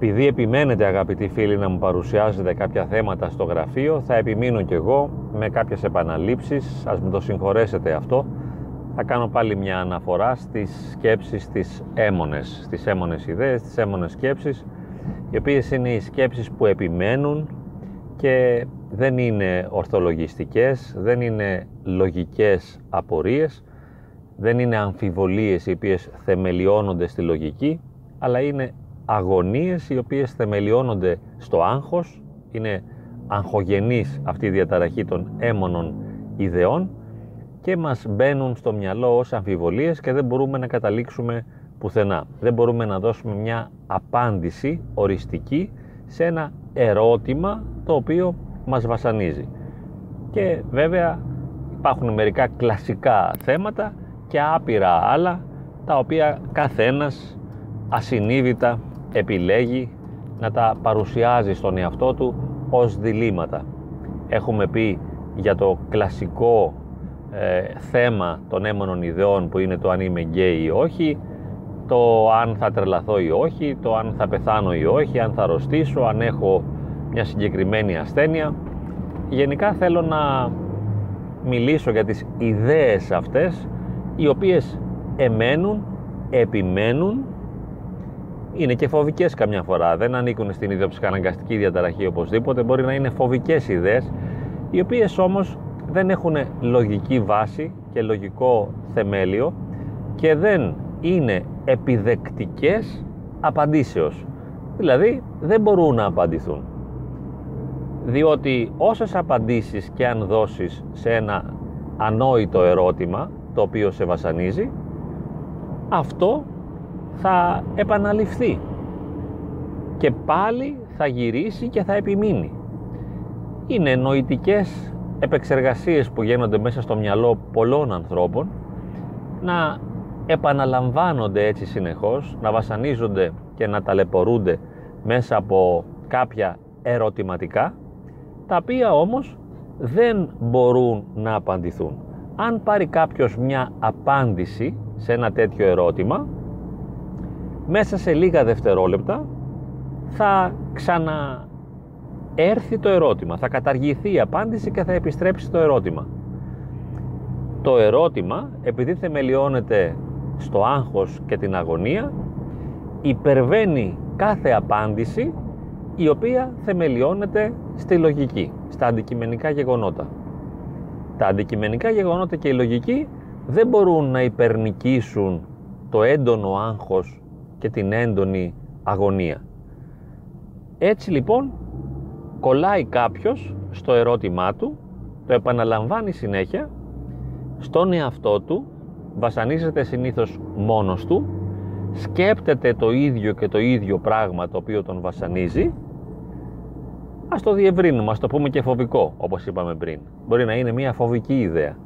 επειδή επιμένετε αγαπητοί φίλοι να μου παρουσιάζετε κάποια θέματα στο γραφείο θα επιμείνω κι εγώ με κάποιες επαναλήψεις. Ας μου το συγχωρέσετε αυτό. Θα κάνω πάλι μια αναφορά στις σκέψεις τις έμονες στις έμονες ιδέες, στις έμονες σκέψεις οι οποίες είναι οι σκέψεις που επιμένουν και δεν είναι ορθολογιστικές, δεν είναι λογικές απορίες, δεν είναι αμφιβολίες οι οποίες θεμελιώνονται στη λογική, αλλά είναι αγωνίες οι οποίες θεμελιώνονται στο άγχος, είναι αγχογενής αυτή η διαταραχή των έμονων ιδεών και μας μπαίνουν στο μυαλό ως αμφιβολίες και δεν μπορούμε να καταλήξουμε πουθενά. Δεν μπορούμε να δώσουμε μια απάντηση οριστική σε ένα ερώτημα το οποίο μας βασανίζει. Και βέβαια υπάρχουν μερικά κλασικά θέματα και άπειρα άλλα τα οποία καθένας ασυνείδητα επιλέγει να τα παρουσιάζει στον εαυτό του ως διλήμματα. Έχουμε πει για το κλασικό ε, θέμα των έμονων ιδεών που είναι το αν είμαι γκέι ή όχι, το αν θα τρελαθώ ή όχι, το αν θα πεθάνω ή όχι, αν θα αρρωστήσω, αν έχω μια συγκεκριμένη ασθένεια. Γενικά θέλω να μιλήσω για τις ιδέες αυτές οι οποίες εμένουν, επιμένουν είναι και φοβικές καμιά φορά. Δεν ανήκουν στην ιδιοψυχαναγκαστική διαταραχή οπωσδήποτε. Μπορεί να είναι φοβικές ιδέες οι οποίες όμως δεν έχουν λογική βάση και λογικό θεμέλιο και δεν είναι επιδεκτικές απαντήσεως. Δηλαδή δεν μπορούν να απαντηθούν. Διότι όσες απαντήσεις και αν δώσεις σε ένα ανόητο ερώτημα το οποίο σε βασανίζει αυτό θα επαναληφθεί και πάλι θα γυρίσει και θα επιμείνει. Είναι νοητικές επεξεργασίες που γίνονται μέσα στο μυαλό πολλών ανθρώπων να επαναλαμβάνονται έτσι συνεχώς, να βασανίζονται και να ταλαιπωρούνται μέσα από κάποια ερωτηματικά, τα οποία όμως δεν μπορούν να απαντηθούν. Αν πάρει κάποιος μια απάντηση σε ένα τέτοιο ερώτημα, μέσα σε λίγα δευτερόλεπτα θα ξαναέρθει το ερώτημα, θα καταργηθεί η απάντηση και θα επιστρέψει το ερώτημα. Το ερώτημα, επειδή θεμελιώνεται στο άγχος και την αγωνία, υπερβαίνει κάθε απάντηση η οποία θεμελιώνεται στη λογική, στα αντικειμενικά γεγονότα. Τα αντικειμενικά γεγονότα και η λογική δεν μπορούν να υπερνικήσουν το έντονο άγχος και την έντονη αγωνία. Έτσι λοιπόν κολλάει κάποιος στο ερώτημά του, το επαναλαμβάνει συνέχεια, στον εαυτό του, βασανίζεται συνήθως μόνος του, σκέπτεται το ίδιο και το ίδιο πράγμα το οποίο τον βασανίζει, ας το διευρύνουμε, ας το πούμε και φοβικό, όπως είπαμε πριν. Μπορεί να είναι μια φοβική ιδέα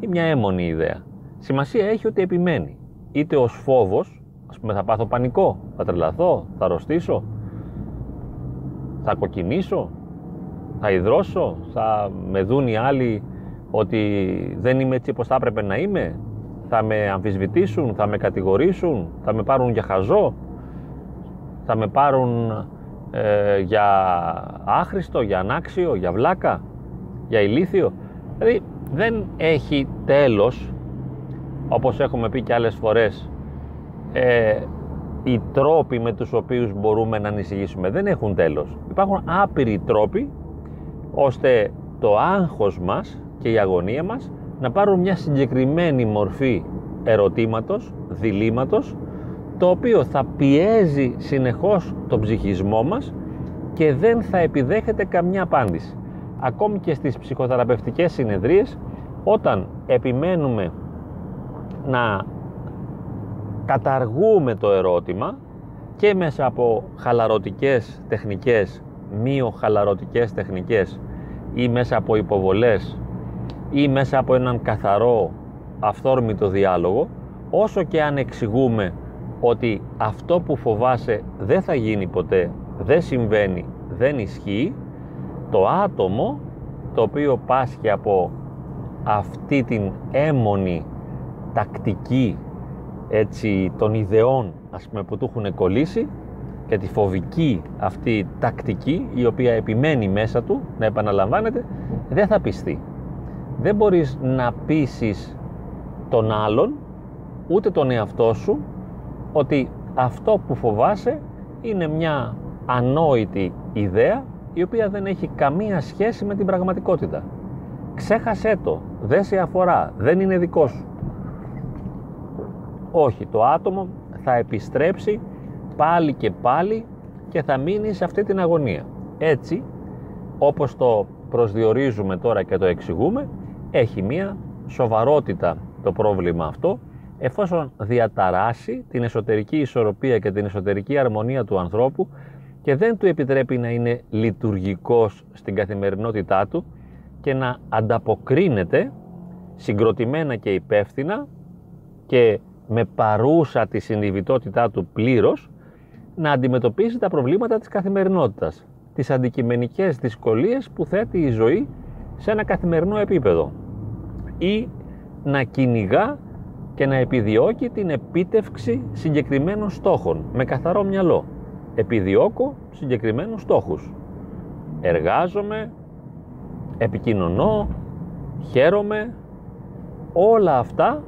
ή μια έμονη ιδέα. Σημασία έχει ότι επιμένει. Είτε ως φόβος, ας πούμε θα πάθω πανικό, θα τρελαθώ, θα αρρωστήσω, θα κοκκινήσω, θα υδρώσω, θα με δουν οι άλλοι ότι δεν είμαι έτσι όπως θα έπρεπε να είμαι, θα με αμφισβητήσουν, θα με κατηγορήσουν, θα με πάρουν για χαζό, θα με πάρουν ε, για άχρηστο, για ανάξιο, για βλάκα, για ηλίθιο. Δηλαδή δεν έχει τέλος, όπως έχουμε πει και άλλες φορές, ε, οι τρόποι με τους οποίους μπορούμε να ανησυχήσουμε δεν έχουν τέλος. Υπάρχουν άπειροι τρόποι ώστε το άγχος μας και η αγωνία μας να πάρουν μια συγκεκριμένη μορφή ερωτήματος, διλήμματος το οποίο θα πιέζει συνεχώς τον ψυχισμό μας και δεν θα επιδέχεται καμιά απάντηση. Ακόμη και στις ψυχοθεραπευτικές συνεδρίες όταν επιμένουμε να καταργούμε το ερώτημα και μέσα από χαλαρωτικές τεχνικές, μειοχαλαρωτικές τεχνικές ή μέσα από υποβολές ή μέσα από έναν καθαρό αυθόρμητο διάλογο όσο και αν εξηγούμε ότι αυτό που φοβάσαι δεν θα γίνει ποτέ, δεν συμβαίνει, δεν ισχύει το άτομο το οποίο πάσχει από αυτή την έμονη τακτική έτσι των ιδεών ας πούμε που του έχουν κολλήσει και τη φοβική αυτή τακτική η οποία επιμένει μέσα του να επαναλαμβάνεται δεν θα πιστεί. Δεν μπορείς να πείσεις τον άλλον ούτε τον εαυτό σου ότι αυτό που φοβάσαι είναι μια ανόητη ιδέα η οποία δεν έχει καμία σχέση με την πραγματικότητα. Ξέχασέ το, δεν σε αφορά, δεν είναι δικό σου. Όχι, το άτομο θα επιστρέψει πάλι και πάλι και θα μείνει σε αυτή την αγωνία. Έτσι, όπως το προσδιορίζουμε τώρα και το εξηγούμε, έχει μία σοβαρότητα το πρόβλημα αυτό εφόσον διαταράσει την εσωτερική ισορροπία και την εσωτερική αρμονία του ανθρώπου και δεν του επιτρέπει να είναι λειτουργικός στην καθημερινότητά του και να ανταποκρίνεται συγκροτημένα και υπεύθυνα και με παρούσα τη συνειδητότητά του πλήρως να αντιμετωπίσει τα προβλήματα της καθημερινότητας, τις αντικειμενικές δυσκολίες που θέτει η ζωή σε ένα καθημερινό επίπεδο ή να κυνηγά και να επιδιώκει την επίτευξη συγκεκριμένων στόχων με καθαρό μυαλό. Επιδιώκω συγκεκριμένους στόχους. Εργάζομαι, επικοινωνώ, χαίρομαι. Όλα αυτά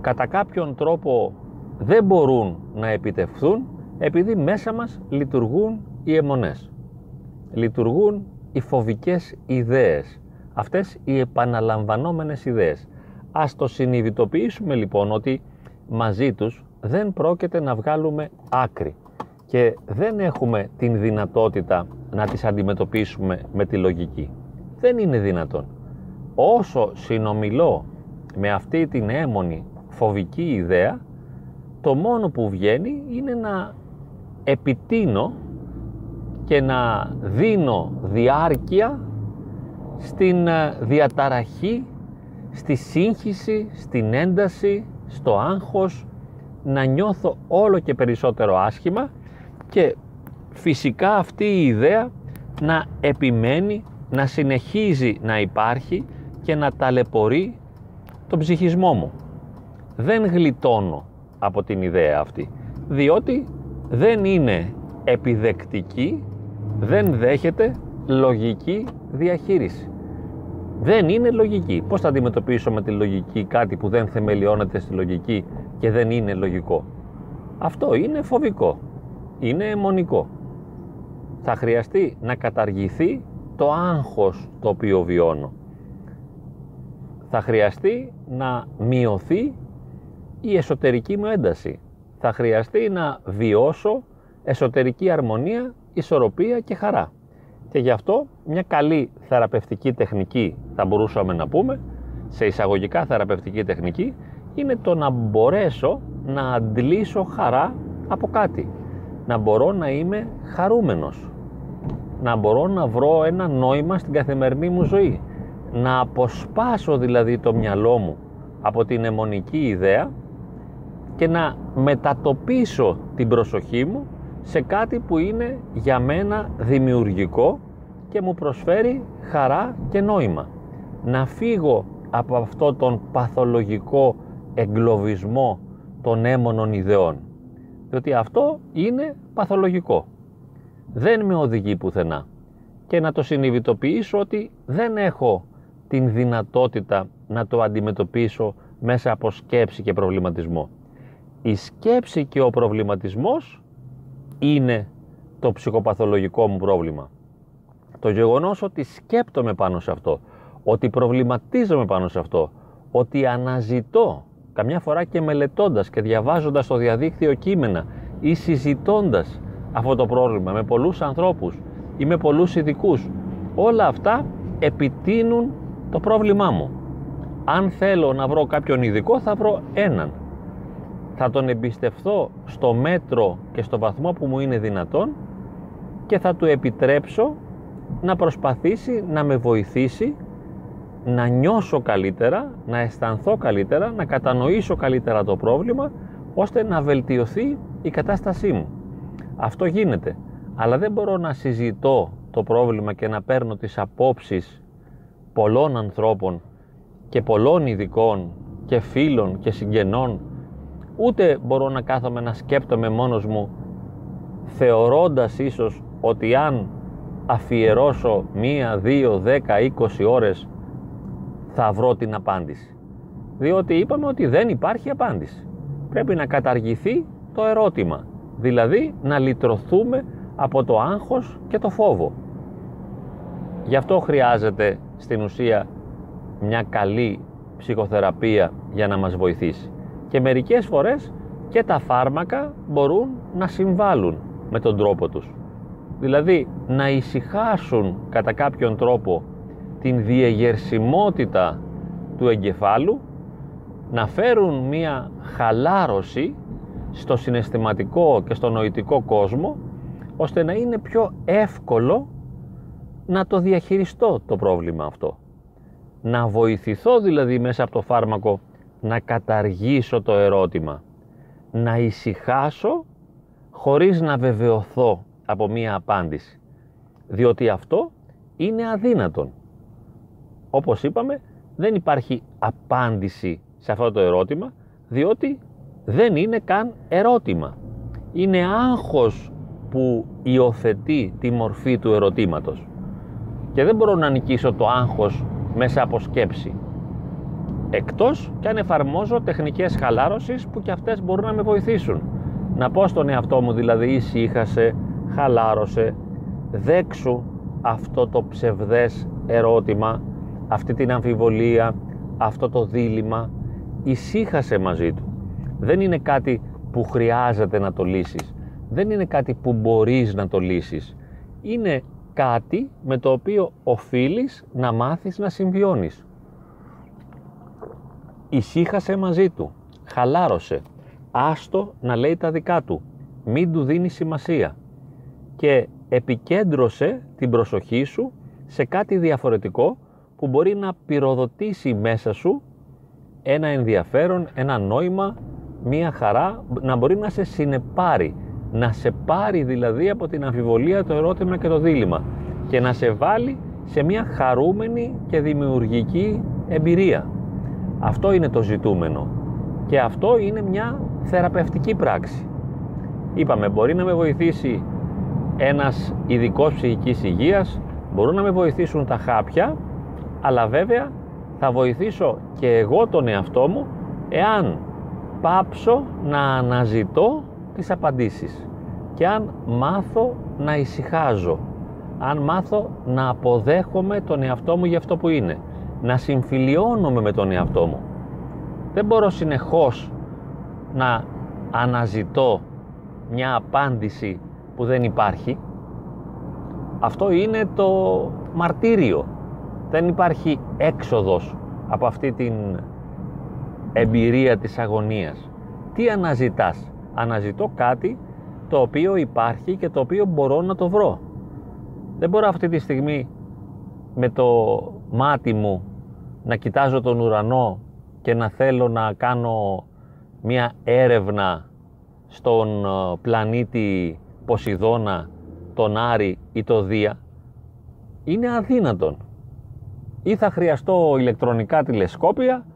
κατά κάποιον τρόπο δεν μπορούν να επιτευχθούν επειδή μέσα μας λειτουργούν οι αιμονές. Λειτουργούν οι φοβικές ιδέες, αυτές οι επαναλαμβανόμενες ιδέες. Ας το συνειδητοποιήσουμε λοιπόν ότι μαζί τους δεν πρόκειται να βγάλουμε άκρη και δεν έχουμε την δυνατότητα να τις αντιμετωπίσουμε με τη λογική. Δεν είναι δυνατόν. Όσο συνομιλώ με αυτή την έμονη φοβική ιδέα, το μόνο που βγαίνει είναι να επιτείνω και να δίνω διάρκεια στην ε, διαταραχή, στη σύγχυση, στην ένταση, στο άγχος, να νιώθω όλο και περισσότερο άσχημα και φυσικά αυτή η ιδέα να επιμένει, να συνεχίζει να υπάρχει και να ταλαιπωρεί τον ψυχισμό μου. Δεν γλιτώνω από την ιδέα αυτή, διότι δεν είναι επιδεκτική, δεν δέχεται λογική διαχείριση. Δεν είναι λογική. Πώς θα αντιμετωπίσω με τη λογική κάτι που δεν θεμελιώνεται στη λογική και δεν είναι λογικό; Αυτό είναι φοβικό. Είναι αιμονικό. Θα χρειαστεί να καταργηθεί το άγχος το οποίο βιώνω. Θα χρειαστεί να μειωθεί η εσωτερική μου ένταση. Θα χρειαστεί να βιώσω εσωτερική αρμονία, ισορροπία και χαρά. Και γι' αυτό μια καλή θεραπευτική τεχνική θα μπορούσαμε να πούμε, σε εισαγωγικά θεραπευτική τεχνική, είναι το να μπορέσω να αντλήσω χαρά από κάτι. Να μπορώ να είμαι χαρούμενος. Να μπορώ να βρω ένα νόημα στην καθημερινή μου ζωή. Να αποσπάσω δηλαδή το μυαλό μου από την αιμονική ιδέα και να μετατοπίσω την προσοχή μου σε κάτι που είναι για μένα δημιουργικό και μου προσφέρει χαρά και νόημα. Να φύγω από αυτό τον παθολογικό εγκλωβισμό των έμονων ιδεών. Διότι αυτό είναι παθολογικό. Δεν με οδηγεί πουθενά. Και να το συνειδητοποιήσω ότι δεν έχω την δυνατότητα να το αντιμετωπίσω μέσα από σκέψη και προβληματισμό. Η σκέψη και ο προβληματισμός είναι το ψυχοπαθολογικό μου πρόβλημα. Το γεγονός ότι σκέπτομαι πάνω σε αυτό, ότι προβληματίζομαι πάνω σε αυτό, ότι αναζητώ, καμιά φορά και μελετώντας και διαβάζοντας στο διαδίκτυο κείμενα ή συζητώντας αυτό το πρόβλημα με πολλούς ανθρώπους ή με πολλούς ειδικούς, όλα αυτά επιτείνουν το πρόβλημά μου. Αν θέλω να βρω κάποιον ειδικό θα βρω έναν θα τον εμπιστευθώ στο μέτρο και στο βαθμό που μου είναι δυνατόν και θα του επιτρέψω να προσπαθήσει να με βοηθήσει να νιώσω καλύτερα, να αισθανθώ καλύτερα, να κατανοήσω καλύτερα το πρόβλημα ώστε να βελτιωθεί η κατάστασή μου. Αυτό γίνεται, αλλά δεν μπορώ να συζητώ το πρόβλημα και να παίρνω τις απόψεις πολλών ανθρώπων και πολλών ειδικών και φίλων και συγγενών ούτε μπορώ να κάθομαι να σκέπτομαι μόνος μου θεωρώντας ίσως ότι αν αφιερώσω μία, δύο, δέκα, είκοσι ώρες θα βρω την απάντηση. Διότι είπαμε ότι δεν υπάρχει απάντηση. Πρέπει να καταργηθεί το ερώτημα. Δηλαδή να λυτρωθούμε από το άγχος και το φόβο. Γι' αυτό χρειάζεται στην ουσία μια καλή ψυχοθεραπεία για να μας βοηθήσει. Και μερικές φορές και τα φάρμακα μπορούν να συμβάλλουν με τον τρόπο τους. Δηλαδή να ησυχάσουν κατά κάποιον τρόπο την διεγερσιμότητα του εγκεφάλου, να φέρουν μία χαλάρωση στο συναισθηματικό και στο νοητικό κόσμο, ώστε να είναι πιο εύκολο να το διαχειριστώ το πρόβλημα αυτό. Να βοηθηθώ δηλαδή μέσα από το φάρμακο να καταργήσω το ερώτημα. Να ησυχάσω χωρίς να βεβαιωθώ από μία απάντηση. Διότι αυτό είναι αδύνατον. Όπως είπαμε, δεν υπάρχει απάντηση σε αυτό το ερώτημα, διότι δεν είναι καν ερώτημα. Είναι άγχος που υιοθετεί τη μορφή του ερωτήματος. Και δεν μπορώ να νικήσω το άγχος μέσα από σκέψη. Εκτός και αν εφαρμόζω τεχνικές χαλάρωσης που και αυτές μπορούν να με βοηθήσουν. Να πω στον εαυτό μου δηλαδή ησύχασε, χαλάρωσε, δέξου αυτό το ψευδές ερώτημα, αυτή την αμφιβολία, αυτό το δίλημα, ησύχασε μαζί του. Δεν είναι κάτι που χρειάζεται να το λύσεις. Δεν είναι κάτι που μπορείς να το λύσεις. Είναι κάτι με το οποίο οφείλεις να μάθεις να συμβιώνεις. Ησύχασε μαζί του, χαλάρωσε, άστο να λέει τα δικά του, μην του δίνει σημασία. Και επικέντρωσε την προσοχή σου σε κάτι διαφορετικό που μπορεί να πυροδοτήσει μέσα σου ένα ενδιαφέρον, ένα νόημα, μία χαρά, να μπορεί να σε συνεπάρει, να σε πάρει δηλαδή από την αμφιβολία, το ερώτημα και το δίλημα. Και να σε βάλει σε μια χαρούμενη και δημιουργική εμπειρία. Αυτό είναι το ζητούμενο. Και αυτό είναι μια θεραπευτική πράξη. Είπαμε, μπορεί να με βοηθήσει ένας ειδικός ψυχικής υγείας, μπορούν να με βοηθήσουν τα χάπια, αλλά βέβαια θα βοηθήσω και εγώ τον εαυτό μου εάν πάψω να αναζητώ τις απαντήσεις. Και αν μάθω να ησυχάζω, αν μάθω να αποδέχομαι τον εαυτό μου για αυτό που είναι, να συμφιλιώνομαι με τον εαυτό μου. Δεν μπορώ συνεχώς να αναζητώ μια απάντηση που δεν υπάρχει. Αυτό είναι το μαρτύριο. Δεν υπάρχει έξοδος από αυτή την εμπειρία της αγωνίας. Τι αναζητάς; Αναζητώ κάτι το οποίο υπάρχει και το οποίο μπορώ να το βρω. Δεν μπορώ αυτή τη στιγμή με το μάτι μου να κοιτάζω τον ουρανό και να θέλω να κάνω μια έρευνα στον ε, πλανήτη Ποσειδώνα, τον Άρη ή το Δία είναι αδύνατον. Ή θα χρειαστώ ηλεκτρονικά τηλεσκόπια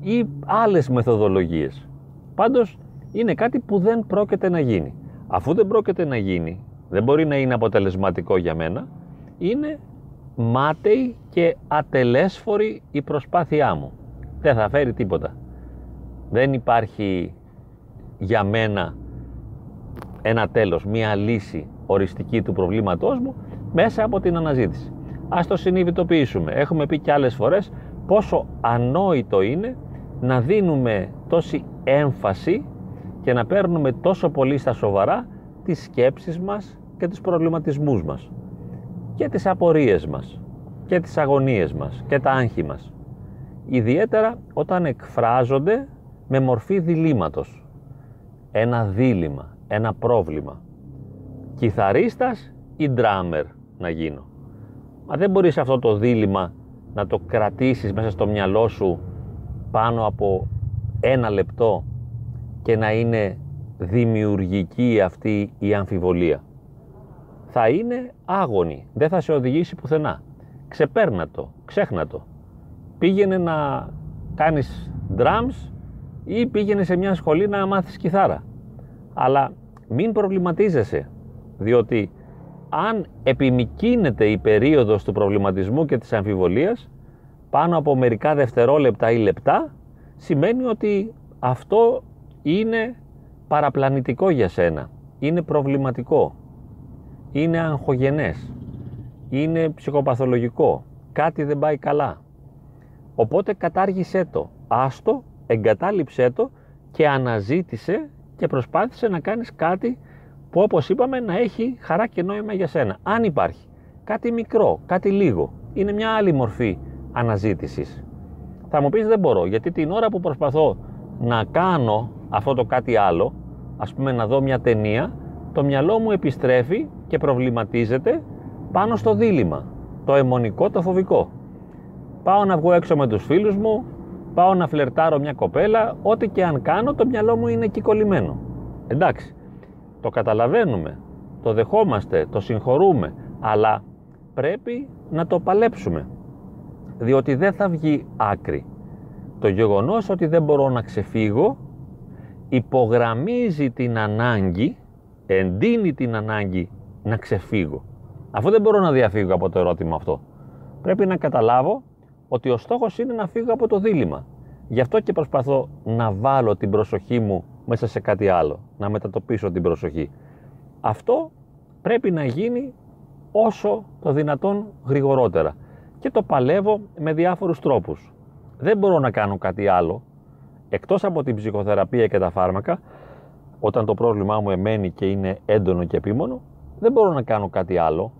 ή άλλες μεθοδολογίες. Πάντως είναι κάτι που δεν πρόκειται να γίνει. Αφού δεν πρόκειται να γίνει, δεν μπορεί να είναι αποτελεσματικό για μένα, είναι μάταιη και ατελέσφορη η προσπάθειά μου. Δεν θα φέρει τίποτα. Δεν υπάρχει για μένα ένα τέλος, μία λύση οριστική του προβλήματός μου μέσα από την αναζήτηση. Ας το συνειδητοποιήσουμε. Έχουμε πει και άλλες φορές πόσο ανόητο είναι να δίνουμε τόση έμφαση και να παίρνουμε τόσο πολύ στα σοβαρά τις σκέψεις μας και τους προβληματισμούς μας και τις απορίες μας και τις αγωνίες μας και τα άγχη μας. Ιδιαίτερα όταν εκφράζονται με μορφή διλήμματος. Ένα δίλημα, ένα πρόβλημα. Κιθαρίστας ή ντράμερ να γίνω. Μα δεν μπορείς αυτό το δίλημα να το κρατήσεις μέσα στο μυαλό σου πάνω από ένα λεπτό και να είναι δημιουργική αυτή η αμφιβολία. Θα είναι άγωνη, δεν θα σε οδηγήσει πουθενά. Ξεπέρνα το, ξέχνα το. Πήγαινε να κάνεις drums ή πήγαινε σε μια σχολή να μάθεις κιθάρα. Αλλά μην προβληματίζεσαι. Διότι αν επιμικίνεται η περίοδος του προβληματισμού και της αμφιβολίας πάνω από μερικά δευτερόλεπτα ή λεπτά, σημαίνει ότι αυτό είναι παραπλανητικό για σένα, είναι προβληματικό, είναι αγχογενές, είναι ψυχοπαθολογικό, κάτι δεν πάει καλά. Οπότε κατάργησέ το, άστο, εγκατάλειψέ το και αναζήτησε και προσπάθησε να κάνεις κάτι που όπως είπαμε να έχει χαρά και νόημα για σένα. Αν υπάρχει κάτι μικρό, κάτι λίγο, είναι μια άλλη μορφή αναζήτησης. Θα μου πεις δεν μπορώ, γιατί την ώρα που προσπαθώ να κάνω αυτό το κάτι άλλο, ας πούμε να δω μια ταινία, το μυαλό μου επιστρέφει και προβληματίζεται πάνω στο δίλημα, το αιμονικό, το φοβικό. Πάω να βγω έξω με τους φίλους μου, πάω να φλερτάρω μια κοπέλα, ό,τι και αν κάνω το μυαλό μου είναι εκεί κολλημένο. Εντάξει, το καταλαβαίνουμε, το δεχόμαστε, το συγχωρούμε, αλλά πρέπει να το παλέψουμε, διότι δεν θα βγει άκρη. Το γεγονός ότι δεν μπορώ να ξεφύγω υπογραμμίζει την ανάγκη, εντείνει την ανάγκη να ξεφύγω. Αφού δεν μπορώ να διαφύγω από το ερώτημα αυτό, πρέπει να καταλάβω ότι ο στόχος είναι να φύγω από το δίλημα. Γι' αυτό και προσπαθώ να βάλω την προσοχή μου μέσα σε κάτι άλλο, να μετατοπίσω την προσοχή. Αυτό πρέπει να γίνει όσο το δυνατόν γρηγορότερα και το παλεύω με διάφορους τρόπους. Δεν μπορώ να κάνω κάτι άλλο εκτός από την ψυχοθεραπεία και τα φάρμακα όταν το πρόβλημά μου εμένει και είναι έντονο και επίμονο δεν μπορώ να κάνω κάτι άλλο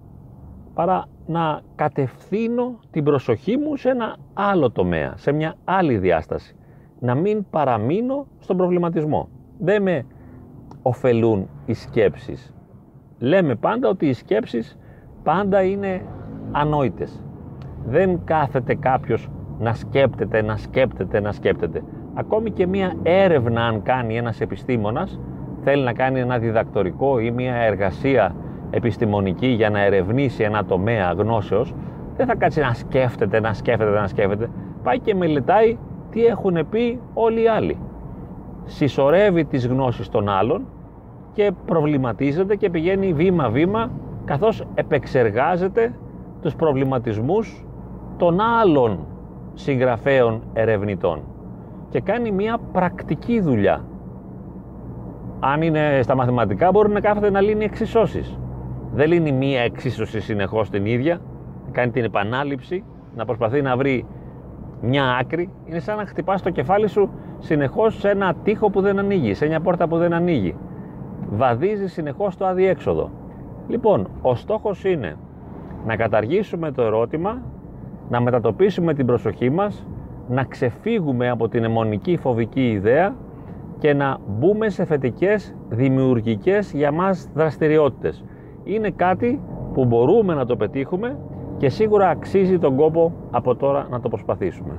παρά να κατευθύνω την προσοχή μου σε ένα άλλο τομέα, σε μια άλλη διάσταση. Να μην παραμείνω στον προβληματισμό. Δεν με ωφελούν οι σκέψεις. Λέμε πάντα ότι οι σκέψεις πάντα είναι ανόητες. Δεν κάθεται κάποιος να σκέπτεται, να σκέπτεται, να σκέπτεται. Ακόμη και μία έρευνα αν κάνει ένας επιστήμονας, θέλει να κάνει ένα διδακτορικό ή μία εργασία επιστημονική για να ερευνήσει ένα τομέα γνώσεως, δεν θα κάτσει να σκέφτεται, να σκέφτεται, να σκέφτεται. Πάει και μελετάει τι έχουν πει όλοι οι άλλοι. Συσσωρεύει τις γνώσεις των άλλων και προβληματίζεται και πηγαίνει βήμα-βήμα καθώς επεξεργάζεται τους προβληματισμούς των άλλων συγγραφέων ερευνητών και κάνει μια πρακτική δουλειά. Αν είναι στα μαθηματικά μπορεί να κάθεται να λύνει εξισώσεις δεν λύνει μία εξίσωση συνεχώς την ίδια, κάνει την επανάληψη, να προσπαθεί να βρει μια άκρη. Είναι σαν να χτυπάς το κεφάλι σου συνεχώς σε ένα τοίχο που δεν ανοίγει, σε μια πόρτα που δεν ανοίγει. Βαδίζει συνεχώς το αδιέξοδο. Λοιπόν, ο στόχος είναι να καταργήσουμε το ερώτημα, να μετατοπίσουμε την προσοχή μας, να ξεφύγουμε από την αιμονική φοβική ιδέα και να μπούμε σε θετικές δημιουργικές για μας δραστηριότητες είναι κάτι που μπορούμε να το πετύχουμε και σίγουρα αξίζει τον κόπο από τώρα να το προσπαθήσουμε.